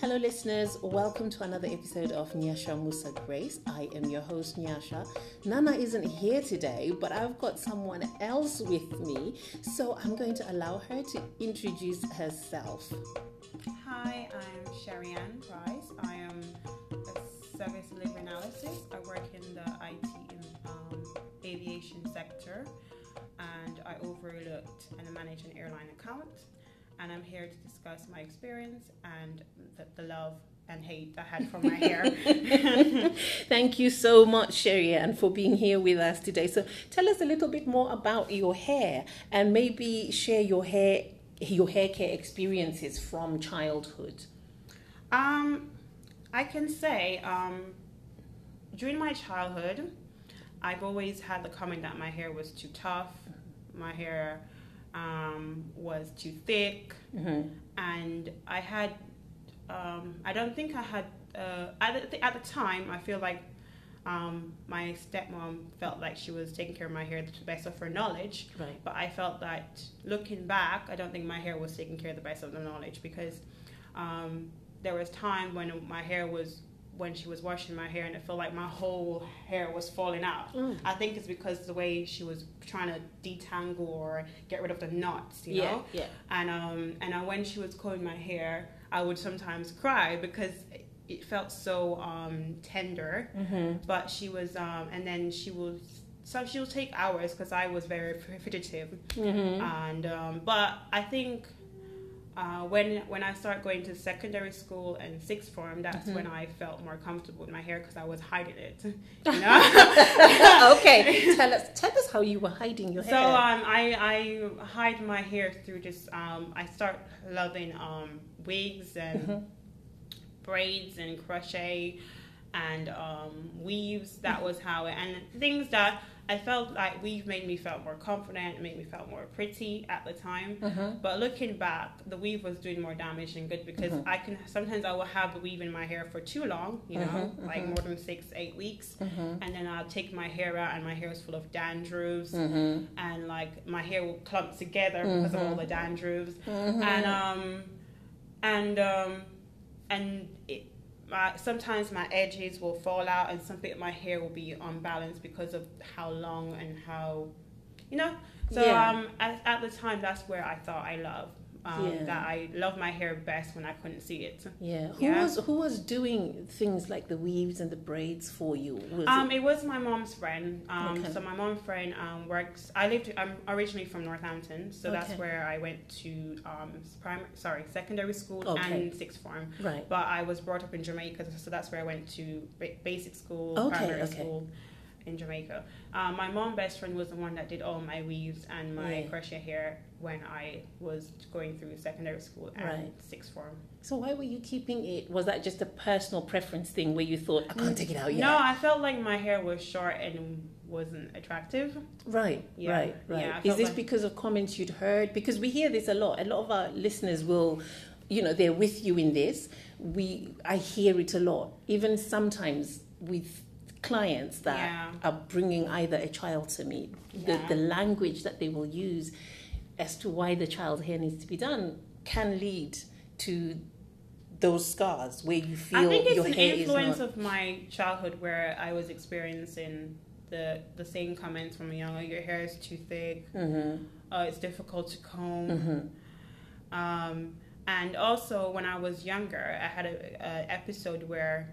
Hello, listeners. Welcome to another episode of Nyasha Musa Grace. I am your host, Nyasha. Nana isn't here today, but I've got someone else with me, so I'm going to allow her to introduce herself. Hi, I'm Sherry Ann Price. I am a service delivery analyst. I work in the IT um, aviation sector, and I overlooked and manage an airline account. And I'm here to discuss my experience and the, the love and hate I had for my hair. Thank you so much, Sherry Ann, for being here with us today. So, tell us a little bit more about your hair, and maybe share your hair your hair care experiences from childhood. Um, I can say um, during my childhood, I've always had the comment that my hair was too tough, my hair um, was too thick, Mm-hmm. and I had. Um, I don't think I had uh, at, the, at the time. I feel like um, my stepmom felt like she was taking care of my hair to the best of her knowledge. Right. But I felt that looking back, I don't think my hair was taken care of the best of the knowledge because um, there was time when my hair was when she was washing my hair and it felt like my whole hair was falling out. Mm. I think it's because the way she was trying to detangle or get rid of the knots, you yeah, know. yeah. And um and uh, when she was combing my hair, I would sometimes cry because it felt so um tender Mm-hmm. but she was um and then she would so she would take hours because i was very fidgetive Mm-hmm. and um but i think uh, when when I started going to secondary school and sixth form, that's Mhm. when I felt more comfortable with my hair because I was hiding it. You know? okay, tell us tell us how you were hiding your So hair. So um, I I hide my hair through just um, I start loving um, wigs and Mhm. braids and crochet and um, weaves. That was how it and things that I felt like weave made me felt more confident, made me felt more pretty at the time. Mhm. But looking back, the weave was doing more damage than good because Mhm. I can sometimes I will have the weave in my hair for too long, you know, Mhm, like mhm. more than six eight weeks, Mhm. and then I'll take my hair out and my hair is full of dandruffs Mhm. and like my hair will clump together because of all the dandruffs and um and um and it my, sometimes my edges will fall out and some bit of my hair will be unbalanced because of how long and how you know so Yeah. um at, at the time that's where i thought i love um, Yeah. that i love my hair best when i couldn't see it Yeah. Who Yeah. was who was doing things like the weaves and the braids for you? Was Um, it? it was my mom's friend. Um, Okay. so my mom's friend um, works. I lived. I'm originally from Northampton, so that's where I went to um, primary. Sorry, secondary school Okay. and sixth form. Right. But I was brought up in Jamaica, so that's where I went to ba- basic school, Okay, primary okay. school in Jamaica. Um, my mom best friend was the one that did all my weaves and my Yeah. crochet hair when I was going through secondary school and Right. sixth form. So why were you keeping it? Was that just a personal preference thing where you thought I can't take it out yet? No, I felt like my hair was short and wasn't attractive. Right, Yeah, right, right. yeah, Is this like- because of comments you'd heard? Because we hear this a lot. A lot of our listeners will, you know, they're with you in this. We, I hear it a lot. Even sometimes with clients that Yeah. are bringing either a child to me, the, Yeah. the language that they will use as to why the child hair needs to be done can lead to those scars where you feel I think it's your an hair influence not. of my childhood where I was experiencing the the same comments from young. Oh, your hair is too thick. Mm-hmm, Oh, it's difficult to comb. mm-hmm. Um, and also, when I was younger, I had a, a episode where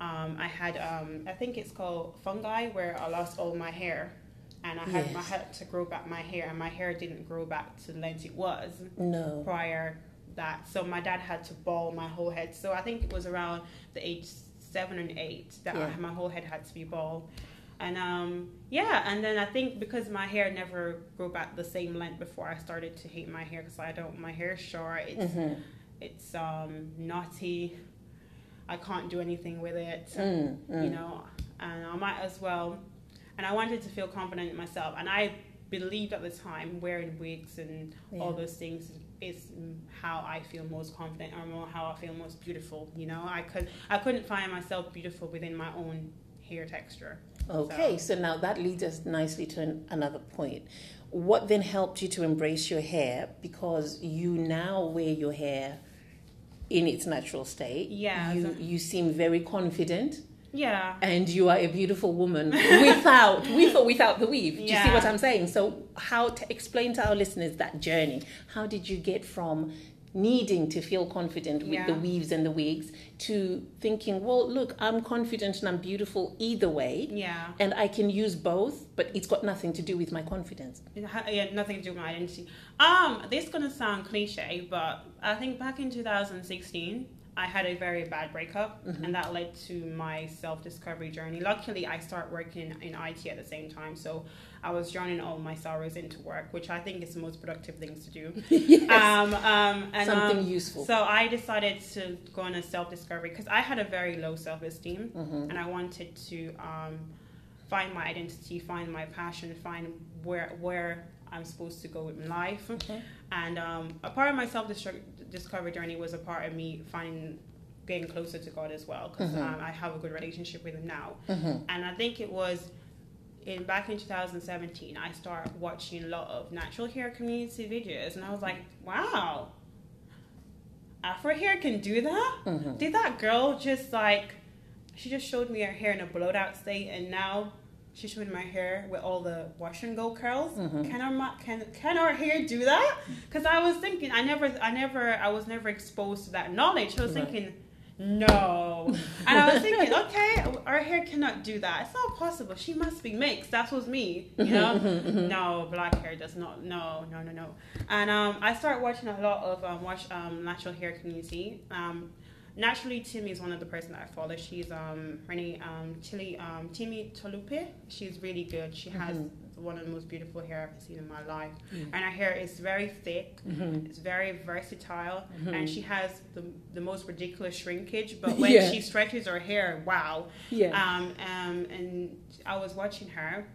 um, I had um, I think it's called fungi, where I lost all my hair, and I had I Yes. had to grow back my hair, and my hair didn't grow back to the length it was No. prior that. So my dad had to bald my whole head. So I think it was around the age seven and eight that Yeah. I, my whole head had to be bald. And um, yeah, and then I think because my hair never grew back the same length before, I started to hate my hair because I don't. My hair short. It's Mm-hmm. it's um, knotty. I can't do anything with it. Mm, mm. You know, and I might as well. And I wanted to feel confident in myself, and I believed at the time wearing wigs and all those things is how I feel most confident or more how I feel most beautiful. You know, I could I couldn't find myself beautiful within my own hair texture. Okay, so now that leads us nicely to an, another point. What then helped you to embrace your hair? Because you now wear your hair in its natural state. Yeah, You so- you seem very confident Yeah. and you are a beautiful woman without with or without the weave. Do you see what I'm saying? So how to explain to our listeners that journey? How did you get from needing to feel confident with the weaves and the wigs to thinking, well, look, I'm confident and I'm beautiful either way, Yeah. and I can use both, but it's got nothing to do with my confidence. Yeah, nothing to do with my identity. Um, this is gonna sound cliche, but I think back in 2016, I had a very bad breakup, and that led to my self-discovery journey. Luckily, I started working in IT at the same time, so I was drowning all my sorrows into work, which I think is the most productive things to do. yes. Um, um, and Something um, useful. So I decided to go on a self-discovery because I had a very low self-esteem, Mhm. and I wanted to um, find my identity, find my passion, find where where I'm supposed to go with my life. Okay. And um, a part of my self-discovery journey was a part of me finding getting closer to God as well because Mhm. um, I have a good relationship with Him now. Mhm. And I think it was in back in 2017 I started watching a lot of natural hair community videos, and I was like, wow, Afro hair can do that. Mhm. Did that girl just like she just showed me her hair in a blowed out state and now she showed my hair with all the wash and go curls. Mhm. Can our can can our hair do that? Because I was thinking I never I never I was never exposed to that knowledge. I was Right. thinking no, and I was thinking okay our hair cannot do that. It's not possible. She must be mixed. That was me. You know. Mhm, mhm. No, black hair does not. No, no, no, no. And um, I started watching a lot of um, watch um, natural hair community. Um, naturally, Timmy is one of the person that I follow. She's um, her name um, Tilly um, Timmy Tolupe. She's really good. She has Mhm. one of the most beautiful hair I've seen in my life, Mm. and her hair is very thick. Mhm. It's very versatile, Mhm. and she has the, the most ridiculous shrinkage. But when Yeah. she stretches her hair, wow! Yeah. Um, um, and I was watching her,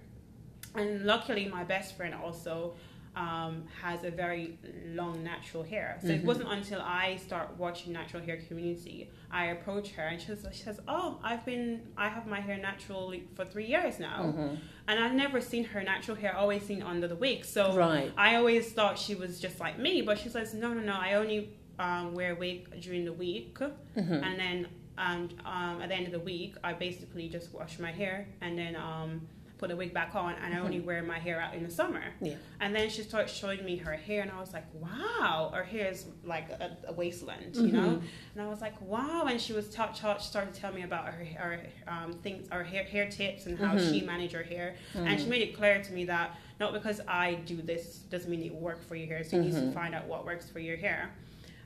and luckily my best friend also um, has a very long natural hair. So it Mhm. wasn't until I start watching natural hair community I approach her and she says, she says, "Oh, I've been I have my hair naturally for three years now, Mhm. and I've never seen her natural hair. Always seen under the wig. So Right. I always thought she was just like me, but she says, no, no, no. I only um, wear a wig during the week, Mhm. and then um, um, at the end of the week, I basically just wash my hair and then um, put the wig back on, and I only wear my hair out in the summer. Yeah. And then she started showing me her hair, and I was like, wow, her hair is like a, a waist length, you know. Mhm. And I was like, wow. And she was ta- ta- started to tell me about her, her um, things, her hair, hair tips, and how Mhm. she managed her hair. And she Mhm. made it clear to me that not because I do this doesn't mean it will work for your hair. So you need to find out what works for your hair.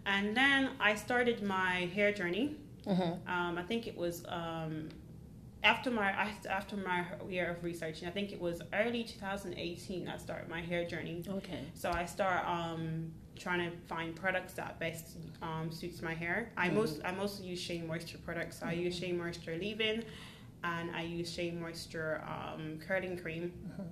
And then I started my hair journey. Mhm. Um, I think it was um, after my after my year of researching. I think it was early 2018. I started my hair journey. Okay. So I start um, trying to find products that best um, suits my hair. I Mhm. most I mostly use Shea Moisture products. So I use Shea Moisture leave-in, and I use Shea Moisture um, curling cream, Mhm.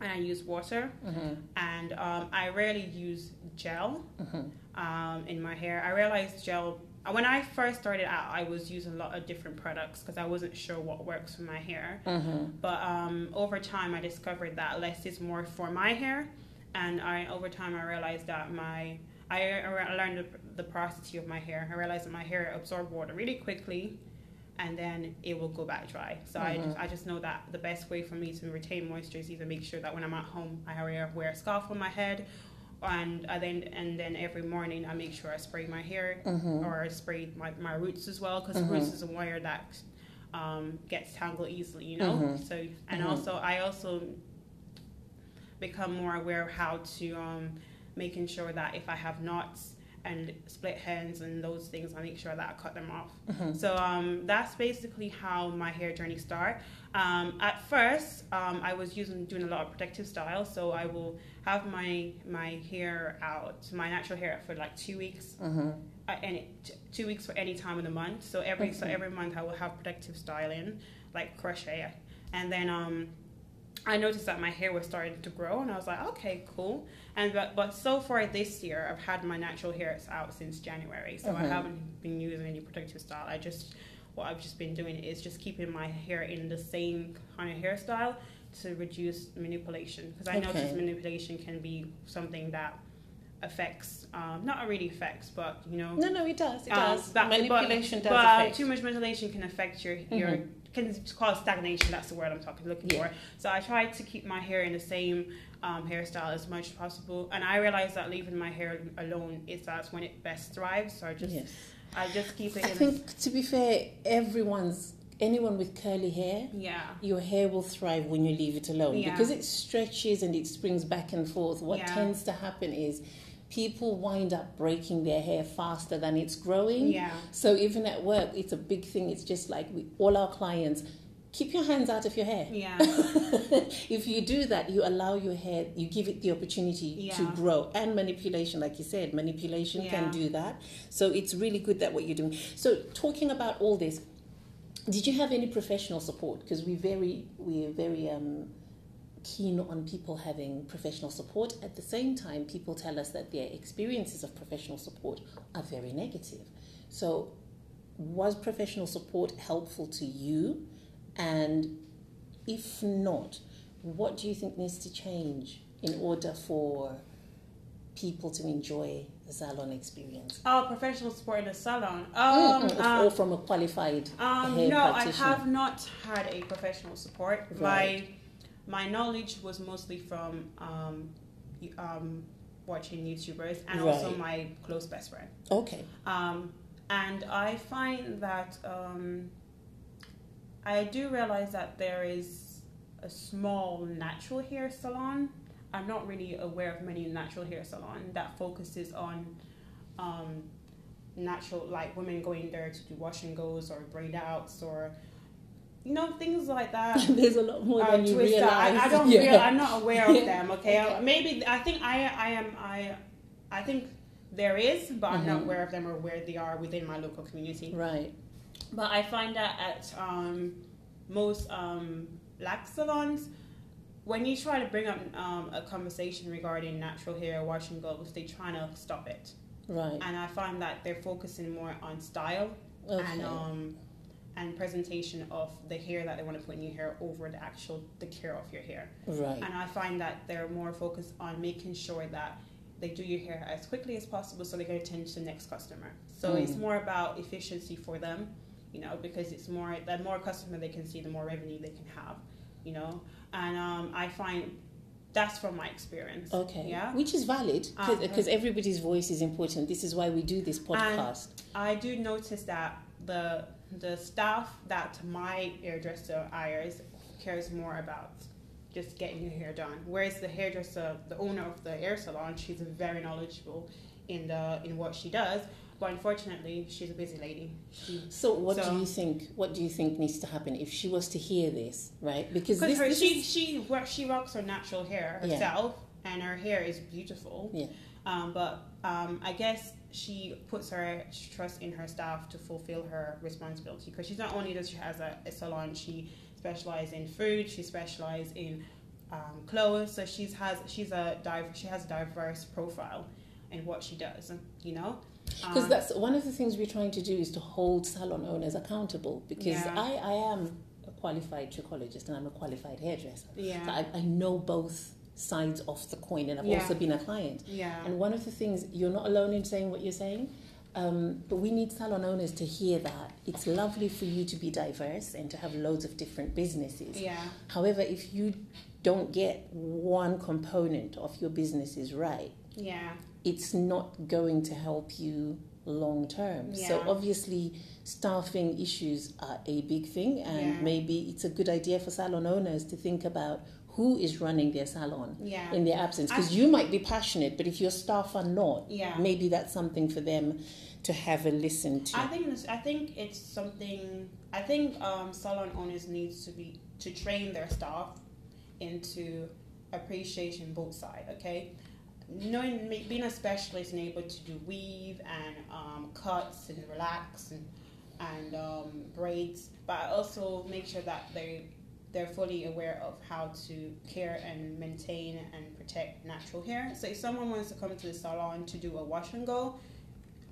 and I use water. Mhm. And um, I rarely use gel Mhm. um, in my hair. I realized gel. Uh, When I first started out, I was using a lot of different products because I wasn't sure what works for my hair. Mhm. But um, over time, I discovered that less is more for my hair, and I over time I realized that my I, I learned the, the porosity of my hair. I realized that my hair absorbs water really quickly, and then it will go back dry. So I, just. I just know that the best way for me to retain moisture is either make sure that when I'm at home I wear, wear a scarf on my head, and I then and then every morning I make sure I spray my hair Mhm. or I spray my, my roots as well because Mhm. roots is a wire that um, gets tangled easily, you know. Mhm. So and Mhm. also I also become more aware of how to um, making sure that if I have knots and split ends and those things, I make sure that I cut them off. Mhm. So um, that's basically how my hair journey started. Um, at first, um, I was using doing a lot of protective styles, so I will have my my hair out, my natural hair out for like two weeks, Mhm. uh, any t- two weeks for any time of the month. So every so every month I will have protective styling, like crochet, and then um, I noticed that my hair was starting to grow, and I was like, okay, cool. And but, but so far this year, I've had my natural hairs out since January, so I Mhm. haven't been using any protective style. I just what I've just been doing is just keeping my hair in the same kind of hairstyle to reduce manipulation because I Okay. noticed manipulation can be something that affects um, not really affects, but you know. No, no, it does. It um, does. that- Manipulation but, does but affect. too much manipulation can affect your your Mhm. Can cause stagnation. That's the word I'm talking looking Yeah. for. So I try to keep my hair in the same um, hairstyle as much as possible, and I realize that leaving my hair alone is that's when it best thrives. So I just yes. I just keep it. I in think to be fair, everyone's anyone with curly hair, yeah. your hair will thrive when you leave it alone Yeah. because it stretches and it springs back and forth. What Yeah. tends to happen is people wind up breaking their hair faster than it's growing. Yeah. So even at work, it's a big thing. It's just like we, all our clients. Keep your hands out of your hair. Yeah. if you do that, you allow your hair, you give it the opportunity to grow. And manipulation, like you said, manipulation Yeah. can do that. So it's really good that what you're doing. So talking about all this, did you have any professional support? Because we very we're very um, keen on people having professional support. At the same time, people tell us that their experiences of professional support are very negative. So was professional support helpful to you? And if not, what do you think needs to change in order for people to enjoy the salon experience? Oh, professional support in the salon. Mm, Um, mm, um, or from a qualified Um, hair no, I have not had a professional support. Right. My my knowledge was mostly from um, um, watching YouTubers and also my close best friend. Okay. Um, and I find that um, I do realize that there is a small natural hair salon. I'm not really aware of many natural hair salon that focuses on um, natural, like women going there to do wash and goes or braid outs or you know things like that. There's a lot more than you twister. realize. I, I don't. Yeah. Real, I'm not aware of them. Okay? Okay. maybe I think I I am I I think there is, but I'm not Mhm. aware of them or where they are within my local community. Right. But I find that at um, most um, black salons, when you try to bring up um, a conversation regarding natural hair washing and goes, they try to stop it, Right. and I find that they're focusing more on style Okay. and um, and presentation of the hair that they want to put in your hair over the actual the care of your hair. right. And I find that they're more focused on making sure that they do your hair as quickly as possible so they can attend to the next customer. So Mm. it's more about efficiency for them, you know, because it's more the more customer they can see, the more revenue they can have, you know. And um, I find that's from my experience. Okay. Yeah. Which is valid because everybody's voice is important. This is why we do this podcast. I do notice that the the staff that my hairdresser hires cares more about just getting your hair done. Whereas the hairdresser, the owner of the hair salon, she's very knowledgeable in the in what she does. But unfortunately, she's a busy lady. She, so, what So- do you think? What do you think needs to happen if she was to hear this, right? Because this, her this she is- she she rocks her natural hair Yeah. And her hair is beautiful. Yeah. Um, but um, I guess she puts her trust in her staff to fulfill her responsibility because she's not only does she has a, a salon, she specializes in food, she specializes in um, clothes. So she's has she's a div- she has a diverse profile in what she does. You know. Because Um, that's one of the things we're trying to do is to hold salon owners accountable. Because Yeah. I, I am a qualified trichologist and I'm a qualified hairdresser. So yeah I, I know both sides of the coin and I've Yeah. also been a client. yeah And one of the things, you're not alone in saying what you're saying, um, but we need salon owners to hear that. It's lovely for you to be diverse and to have loads of different businesses. yeah However, if you don't get one component of your businesses right, yeah it's not going to help you long term. Yeah. So obviously, staffing issues are a big thing, and Yeah. maybe it's a good idea for salon owners to think about who is running their salon yeah in their absence. Because you might be passionate, but if your staff are not, yeah. maybe that's something for them to have a listen to. I think I think it's something. I think um, salon owners needs to be to train their staff into appreciation both side. Okay, knowing being a specialist and able to do weave and um, cuts and relax and and um, braids, but I also make sure that they they're fully aware of how to care and maintain and protect natural hair. So if someone wants to come to the salon to do a wash and go,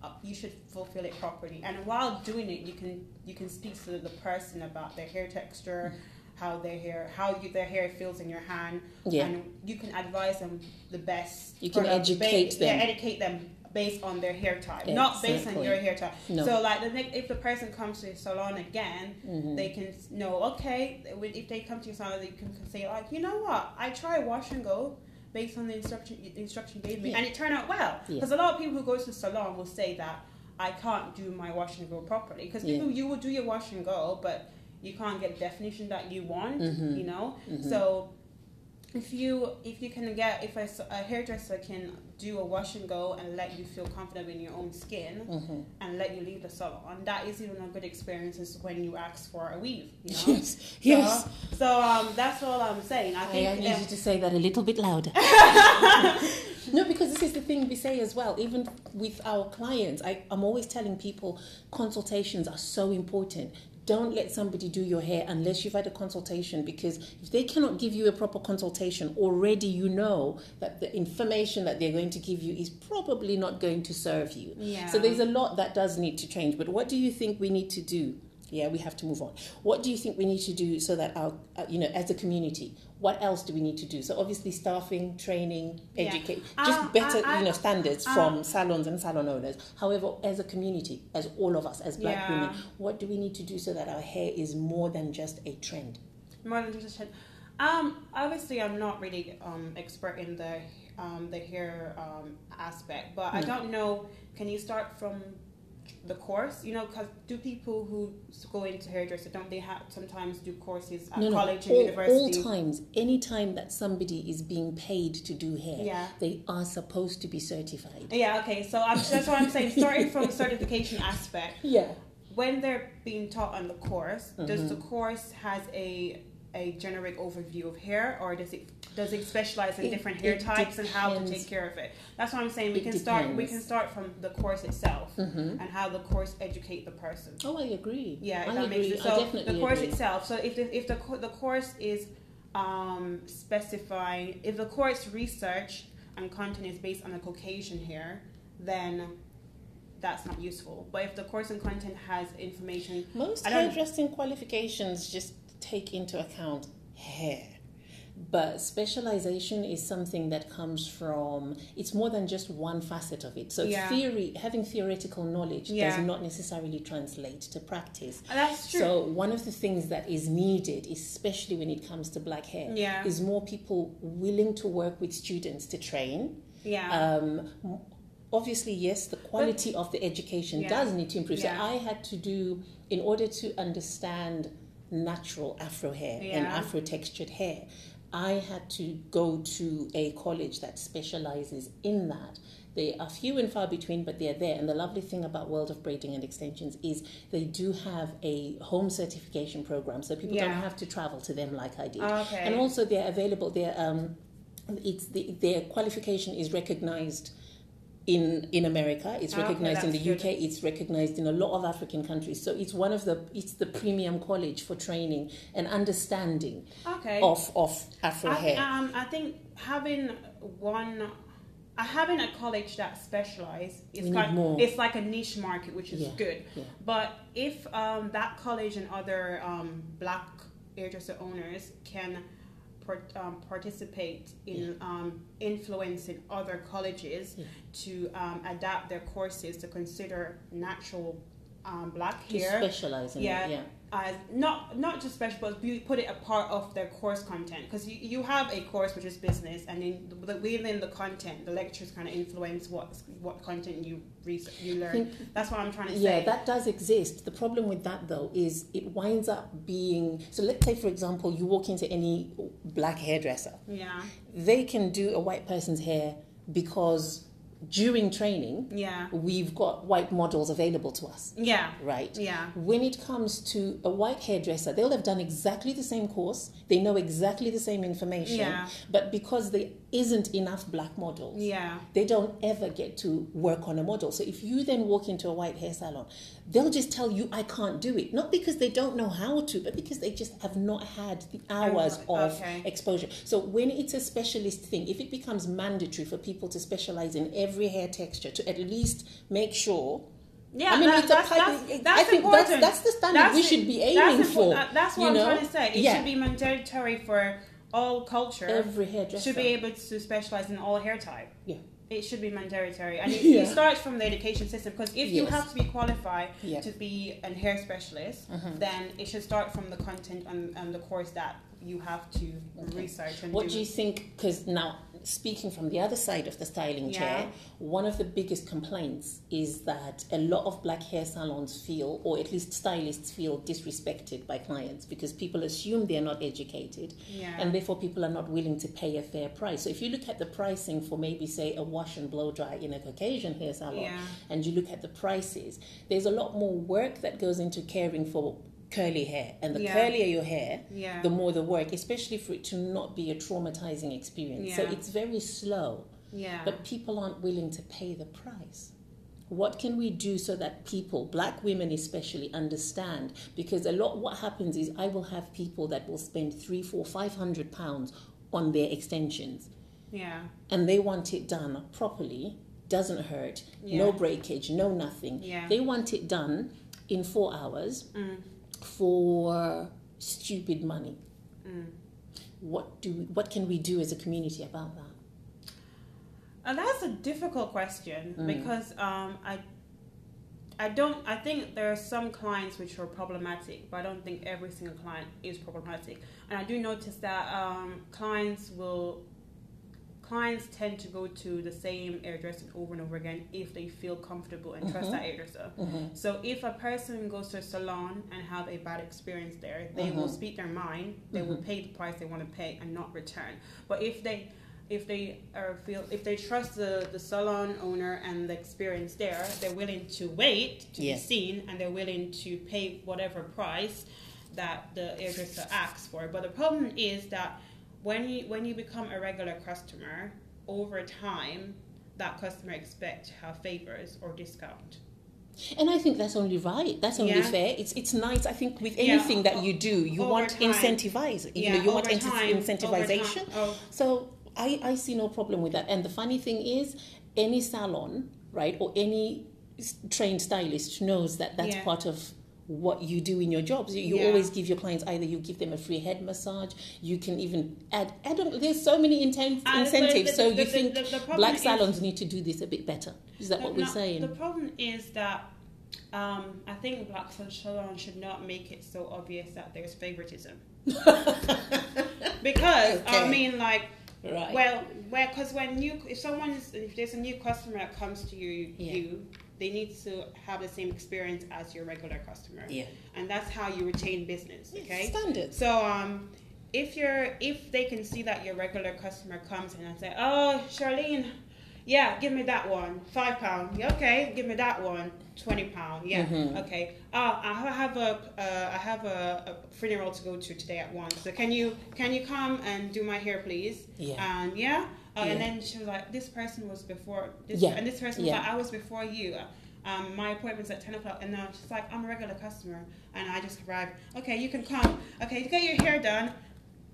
uh, you should fulfill it properly. And while doing it, you can you can speak to the person about their hair texture, how their hair, how you, their hair feels in your hand, Yeah. and you can advise them the best. You can educate them. Yeah, educate them based on their hair type, not based on your hair type. No. So, like, the next, if the person comes to the salon again, Mhm. they can know. Okay, if they come to your salon, they can say like, you know what, I try wash and go based on the instruction the instruction gave me, Yeah. and it turned out well. Yeah. Because a lot of people who go to the salon will say that I can't do my wash and go properly. Because Yeah. people, you will do your wash and go, but you can't get the definition that you want. Mhm. You know, Mhm. so if you if you can get if a, s- a hairdresser can do a wash and go and let you feel confident in your own skin Mhm. and let you leave the salon, that is even a good experience as when you ask for a weave. You know. Yes, yes. So, so um, that's all I'm saying. I I, think I need um, you to say that a little bit louder. no, because this is the thing we say as well. Even with our clients, I, I'm always telling people consultations are so important. Don't let somebody do your hair unless you've had a consultation because if they cannot give you a proper consultation, already you know that the information that they're going to give you is probably not going to serve you. yeah. So there's a lot that does need to change. But what do you think we need to do? Yeah, we have to move on. What do you think we need to do so that our, uh, you know, as a community, what else do we need to do? So obviously, staffing, training, Yeah. educate, Uh, just better, I- I- you know, standards uh, from salons and salon owners. However, as a community, as all of us, as black Yeah. women, what do we need to do so that our hair is more than just a trend? More than just a chin. Um, obviously, I'm not really um expert in the um the hair um aspect, but I don't know. Can you start from the course? You know, because do people who go into hairdresser don't they have sometimes do courses at no, no, college and all, all times, any time that somebody is being paid to do hair, Yeah. they are supposed to be certified. Yeah. Okay. So I'm, that's what I'm saying. Starting from the certification aspect, Yeah. when they're being taught on the course, does Mhm. the course has a a generic overview of hair, or does it does it specialize in It- different hair types and how to take care of it? That's what I'm saying. We It can start. We can start from the course itself Mm-hmm. and how the course educate the person. Oh, I agree. Yeah, I that agree. makes So definitely the course agree. itself. So if the if the the course is um, specifying, if the course research and content is based on a Caucasian hair, then that's not useful. But if the course and content has information, Most hairdressing qualifications just take into account hair. But specialization is something that comes from, it's more than just one facet of it. So, Yeah. theory, having theoretical knowledge Yeah. does not necessarily translate to practice. and that's true. So, one of the things that is needed, especially when it comes to black hair, yeah, is more people willing to work with students to train. yeah, Um, obviously, yes, the quality of the education Yeah. does need to improve. Yeah. So I had to do, in order to understand natural Afro hair and Afro textured hair, I had to go to a college that specializes in that. They are few and far between, but they're there. And the lovely thing about World of Braiding and Extensions is they do have a home certification program, so people don't have to travel to them like I did okay, and also they're available they're um it's the, their qualification is recognized in in America it's Ah, okay, recognized in the that's UK it's recognized in a lot of African countries so it's one of the it's the premium college for training and understanding okay. of of Afro I, hair um, I think having one, uh, having a college that specializes is kind, more. it's like a niche market, which is Yeah, good. yeah. But if um, that college and other um, black hairdresser owners can part, um, participate in um, influencing other colleges Yeah. to um, adapt their courses to consider natural um, black to hair specialize in Yeah. it yeah as not not just special, but put it a part of their course content because you, you have a course which is business, and then the, within the content, the lectures kind of influence what what content you research, you learn. think- That's what I'm trying to Yeah, say. Yeah, that does exist. The problem with that though is it winds up being so let's say for example you walk into any black hairdresser yeah, they can do a white person's hair because during training yeah, we've got white models available to us. Yeah, right? Yeah, when it comes to a white hairdresser they'll have done exactly the same course. They know exactly the same information. Yeah, but because there isn't enough black models yeah, they don't ever get to work on a model. So if you then walk into a white hair salon, they'll just tell you, I can't do it. Not because they don't know how to, but because they just have not had the hours of Okay. exposure. So when it's a specialist thing, if it becomes mandatory for people to specialize in every hair texture to at least make sure Yeah, I mean, that- it's a that's, part- that's, that's I think important. that's, that's the standard That's we it. should be aiming impo- for. that- That's what I'm know? trying to say. It Yeah. should be mandatory for all culture. Every hairdresser should be able to specialize in all hair type. Yeah. It should be mandatory, and it, Yeah. it starts from the education system. Because if you have to be qualified Yeah. to be a hair specialist, Mhm. then it should start from the content and, and the course that you have to Okay. research and What do. do you think? Because now, speaking from the other side of the styling Yeah. chair, one of the biggest complaints is that a lot of black hair salons feel, or at least stylists feel, disrespected by clients because people assume they're not educated yeah. and therefore people are not willing to pay a fair price. So if you look at the pricing for maybe, say, a wash and blow dry in a Caucasian hair salon, yeah. and you look at the prices, there's a lot more work that goes into caring for curly hair. And the Yeah. curlier your hair, Yeah. the more the work, especially for it to not be a traumatizing experience. So it's very slow, yeah. but people aren't willing to pay the price. What can we do so that people, black women especially, understand? Because a lot, what happens is I will have people that will spend three, four, five hundred pounds on their extensions, yeah. and they want it done properly, doesn't hurt, Yeah. no breakage, no nothing. Yeah. They want it done in four hours Mm. For stupid money. Mm. What do we, what can we do as a community about that? And that's a difficult question Mm. because um, I, I don't. I think there are some clients which are problematic, but I don't think every single client is problematic. And I do notice that um, clients will, clients tend to go to the same hairdresser over and over again if they feel comfortable and trust Mhm. that hairdresser. So if a person goes to a salon and have a bad experience there, they will Mhm. speak their mind. They will Mhm. pay the price they want to pay and not return. But if they if they are feel if they trust the, the salon owner and the experience there, they're willing to wait to Yes. be seen and they're willing to pay whatever price that the hairdresser asks for. But the problem is that when you when you become a regular customer, over time that customer expect to have favors or discount. And I think that's only right. That's only Yeah. fair. It's it's nice. I think with Yeah, anything that you do, you over want time. incentivize. You yeah, know, you want over ince- time, incentivization. Oh, So I, I see no problem with that. And the funny thing is, any salon, right, or any trained stylist knows that that's Yeah. part of what you do in your jobs. You, you Yeah. always give your clients either you give them a free head massage, you can even add add on. There's so many inten- incentives. the- so the- you the- think the- the problem black is- salons need to do this a bit better? Is that what we're no, saying? The problem is that um, I think black salon should not make it so obvious that there's favoritism. because I mean, like, right. well, well, because when you, if someone's, if there's a new customer that comes to you, Yeah. you, they need to have the same experience as your regular customer, yeah. and that's how you retain business. Okay. Standards. So um, if you're if they can see that your regular customer comes in and say, "Oh, Charlene, yeah, give me that one, five pound. Okay, give me that one, twenty pound. Yeah, Mhm. okay. Uh, I have a uh, I have a, a funeral to go to today at one. So can you can you come and do my hair, please? Yeah. And yeah, Yeah. and then she was like, "This person was before this, Yeah. and this person was Yeah. like, I was before you." Um, my appointment's at 10 o'clock, and now she's like, I'm a regular customer, and I just arrived. Okay, you can come. Okay, get your hair done.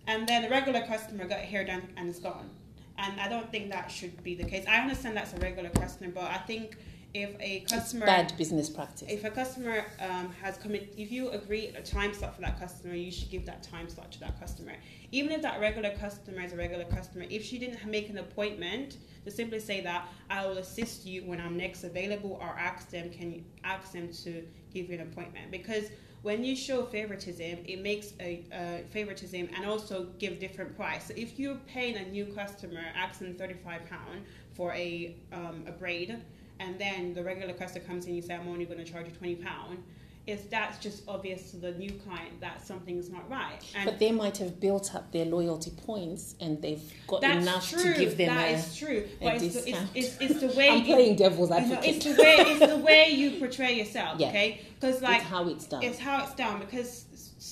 And then the regular customer got hair done and it's gone. And I don't think that should be the case. I understand that's a regular customer, but I think if a customer Bad business practice. if a customer um, has come in, if you agree a time slot for that customer, you should give that time slot to that customer. Even if that regular customer is a regular customer, if she didn't make an appointment, to simply say that I will assist you when I'm next available, or ask them, can you ask them to give you an appointment? Because when you show favoritism, it makes a uh, favoritism and also give different price. So if you're paying a new customer, asking thirty five pound for a um, a braid, and then the regular customer comes in, you say I'm only going to charge you twenty pound. Is that's just obvious to the new client that something's not right? And But they might have built up their loyalty points and they've got enough true. to give them That a. is true. But it's the, it's, it's, it's the way I'm you, playing devil's you know, advocate. it's the way it's the way you portray yourself. Yeah. Okay, because like it's how it's done. it's how it's done because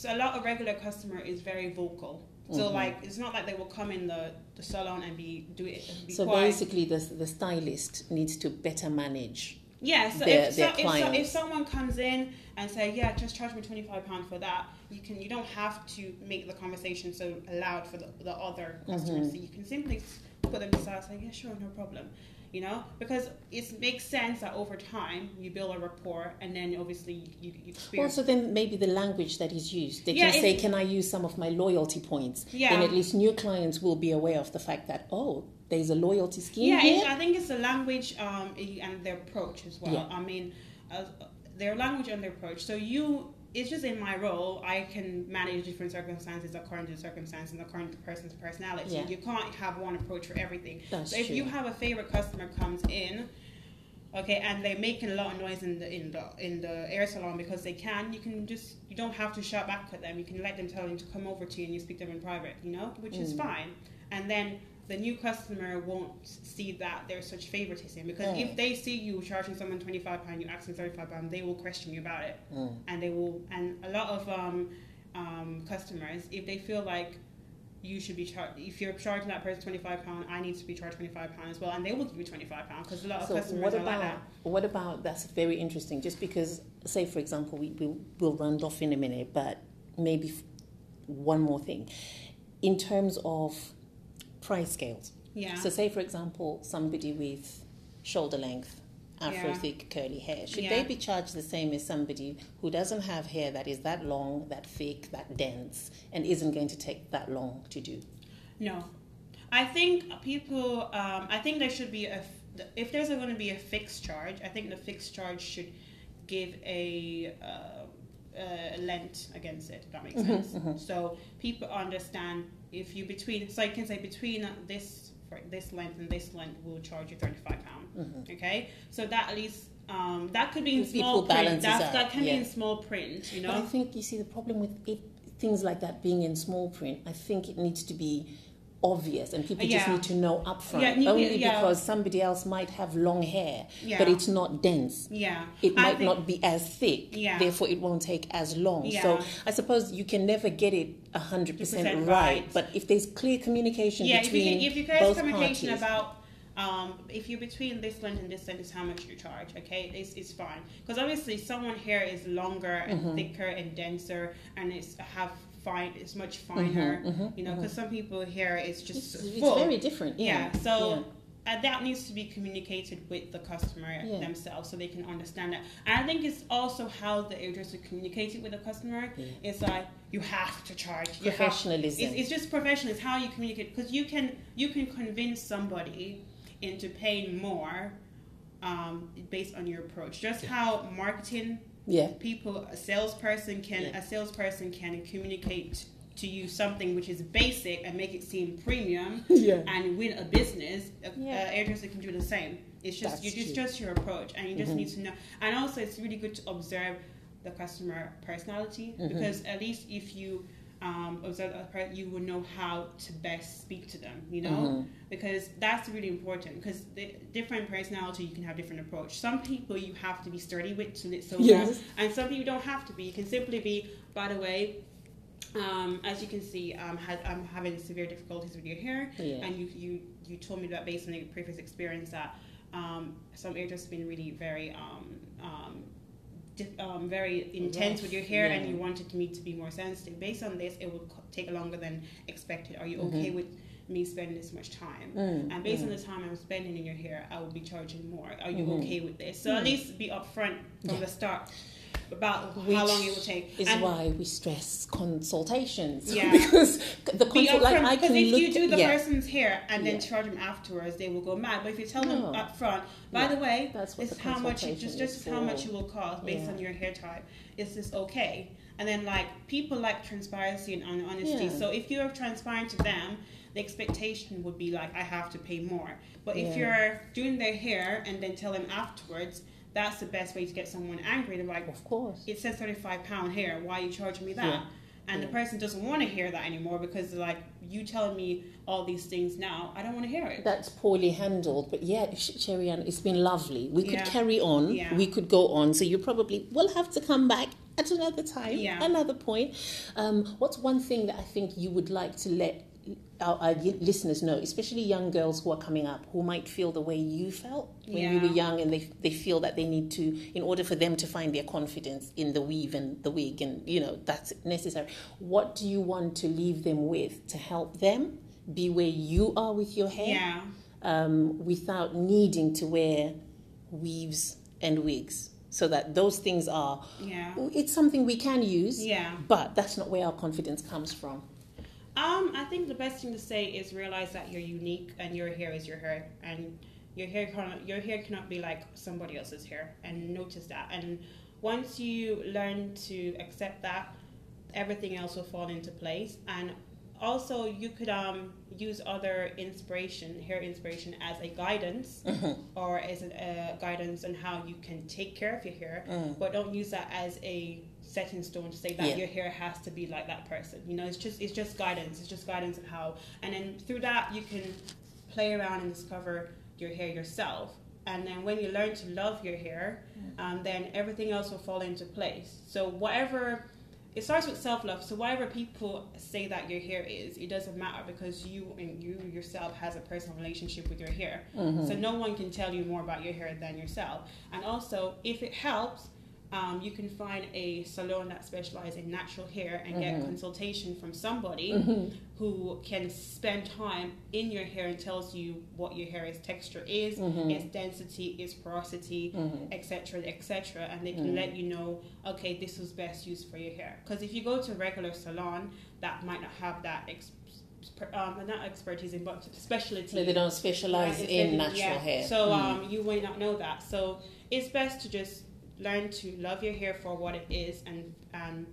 a lot of regular customer is very vocal. So Mhm. like it's not like they will come in the, the salon and be do it be so quiet. basically, the the stylist needs to better manage. Yeah, so their- if, their so, if, so, if someone comes in and say, "Yeah, just charge me twenty five pounds for that," you can you don't have to make the conversation so loud for the, the other customers. Mhm. So you can simply put them aside, and say, "Yeah, sure, no problem." You know, because it makes sense that over time you build a rapport, and then obviously you, you, you experience. Also, then maybe the language that is used. They Yeah, can say, "Can I use some of my loyalty points?" Yeah. Then at least new clients will be aware of the fact that oh, there's a loyalty scheme yeah, here. I think it's the language um, and their approach as well. Yeah. I mean, uh, their language and their approach. So you, it's just in my role, I can manage different circumstances according to the circumstances and according to the person's personality. Yeah. You can't have one approach for everything. That's so if true. you have a favorite customer comes in. Okay, and they're making a lot of noise in the in the in the air salon because they can. You can just you don't have to shout back at them. You can let them tell them to come over to you and you speak to them in private. You know, which is Mm. fine. And then the new customer won't see that there's such favoritism because Mm. if they see you charging someone 25 pound you asking 35 pound they will question you about it Mm. and they will and a lot of um, um, customers if they feel like you should be charged if you're charging that person 25 pound i need to be charged 25 pound as well and they will give you 25 pound because a lot of So customers what are about like that what about that's very interesting. Just because, say for example, we will we'll run off in a minute, but maybe f- one more thing in terms of price scales. yeah So, say for example, somebody with shoulder length, afro Yeah. thick, curly hair, should Yeah. they be charged the same as somebody who doesn't have hair that is that long, that thick, that dense, and isn't going to take that long to do? No, I think people. Um, I think there should be a. If there's going to be a fixed charge, I think the fixed charge should give a, uh, Uh, a length against it. If that makes mm-hmm, sense. Mm-hmm. So people understand if you between. So I can say between this this length and this length, we'll charge you thirty five pound. Mm-hmm. Okay, so that at least. Um, that could be in small print. That's, that can yeah. be in small print, you But I think you see the problem with it, things like that being in small print. I think it needs to be obvious, and people just need to know upfront. Yeah, you- only yeah. because somebody else might have long hair, Yeah. but it's not dense. Yeah, It I might think- not be as thick, Yeah. therefore it won't take as long. Yeah. So I suppose you can never get it hundred percent 100% right. right. But if there's clear communication yeah, if you, between if you guys both communication parties, about um, if you're between this length and this length is how much you charge, okay, it's, it's fine. Because obviously someone hair is longer and Mm-hmm. thicker and denser and it's have fine, it's much finer, you know, because some people here it's just Mm-hmm, it's, it's very different. Yeah. Yeah, so Yeah. uh, that needs to be communicated with the customer Yeah. themselves so they can understand that. And I think it's also how the hairdresser communicates with the customer. Yeah. It's like you have to charge. You have- Professionalism. it's, it's just professional. It's how you communicate because you can you can convince somebody into paying more um, based on your approach. Just how marketing yeah. people a salesperson can Yeah. a salesperson can communicate to you something which is basic and make it seem premium Yeah. and win a business a, Yeah. a hairdresser can do the same it's just That's you just true. just your approach and you just Mhm. need to know and also it's really good to observe the customer personality Mhm. because at least if you um, observe a per- you will know how to best speak to them you know Mhm. because that's really important because the different personality you can have different approach some people you have to be sturdy with to so Yes. and some people don't have to be you can simply be by the way um, as you can see um, had, i'm having severe difficulties with your hair Yeah. and you, you you told me that based on your previous experience that um, some hairdressers have been really very um, very intense with your hair and you wanted me to be more sensitive. Based on this it would take longer than expected. Are you Mhm. okay with me spending this much time Mm, and based mm. on the time I'm spending in your hair, I will be charging more. Are you Mhm. okay with this? So at Mm. least be upfront from Yeah. the start about Which how long it will take. Is and why we stress consultations. Yeah. because the consult, like I can if look. you do the yeah, person's hair and then Yeah. charge them afterwards, they will go mad. But if you tell No. them up front, by Yeah. the way, That's what this is how much it, just just is how much it will cost based on your hair type. Is this okay? And then like people like transparency and honesty. So if you're transparent to them, the expectation would be like I have to pay more. But if you're doing their hair and then tell them afterwards, that's the best way to get someone angry. They're like, Of course. it says 35 pound hair why are you charging me that Yeah. and the person doesn't want to hear that anymore because they're like you telling me all these things now i don't want to hear it That's poorly handled, but yeah, Sh- Sherry Ann, it's been lovely. We could Yeah. carry on. Yeah. We could go on. So you probably will have to come back at another time, Yeah. another point. Um, what's one thing that I think you would like to let our, our listeners know, especially young girls who are coming up, who might feel the way you felt when you were young, and they they feel that they need to, in order for them to find their confidence in the weave and the wig, and you know that's necessary. What do you want to leave them with to help them be where you are with your hair? yeah um, without needing to wear weaves and wigs. So that those things are, Yeah. it's something we can use, Yeah. but that's not where our confidence comes from. Um, I think the best thing to say is realize that you're unique and your hair is your hair, and your hair cannot your hair cannot be like somebody else's hair. And notice that. And once you learn to accept that, everything else will fall into place. And also, you could um use other inspiration, hair inspiration, as a guidance or as a uh, guidance on how you can take care of your hair. But don't use that as a set in stone to say that Yeah. your hair has to be like that person. You know, it's just it's just guidance. It's just guidance on how, and then through that you can play around and discover your hair yourself. And then when you learn to love your hair, um, then everything else will fall into place. So whatever it starts with self love. So whatever people say that your hair is, it doesn't matter because you and you yourself has a personal relationship with your hair. So no one can tell you more about your hair than yourself. And also, if it helps, um, you can find a salon that specializes in natural hair and get consultation from somebody who can spend time in your hair and tells you what your hair's texture is, its density, its porosity, etc., etc., and they can let you know, okay, this was best used for your hair. Because if you go to a regular salon, that might not have that. Ex- um, not expertise in, but specialty. So they don't specialize Right, in it's- natural yeah. hair. So Mm. um, you may not know that. So it's best to just learn to love your hair for what it is and and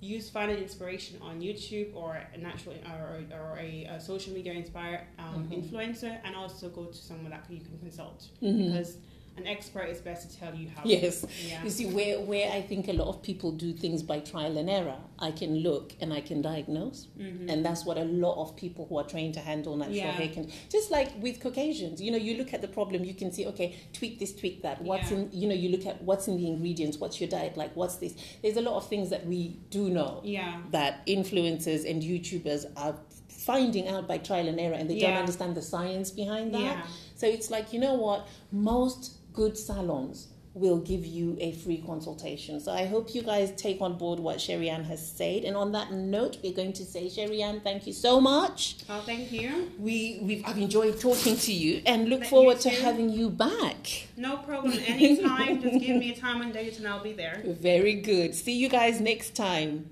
use finding inspiration on YouTube or a natural or, or a, a social media inspired um, Mm-hmm. influencer, and also go to someone that you can consult because an expert is best to tell you how. Mm-hmm. Yes. Yeah. You see, where, where I think a lot of people do things by trial and error, I can look and I can diagnose. And that's what a lot of people who are trained to handle natural Mm-hmm. Yeah. hair can. Just like with Caucasians, you know, you look at the problem, you can see, okay, tweak this, tweak that. What's Yeah. in, you know, you look at what's in the ingredients, what's your diet like, what's this. There's a lot of things that we do know Yeah. that influencers and YouTubers are finding out by trial and error and they don't understand the science behind that. Yeah. So it's like, you know what? Most good salons will give you a free consultation. So I hope you guys take on board what Sherry Ann has said. And on that note, we're going to say, Sherry Ann, thank you so much. Oh, thank you. We, we've, I've enjoyed talking to you and look Thank forward to having you back. No problem. Anytime, just give me a time and date, and I'll be there. Very good. See you guys next time.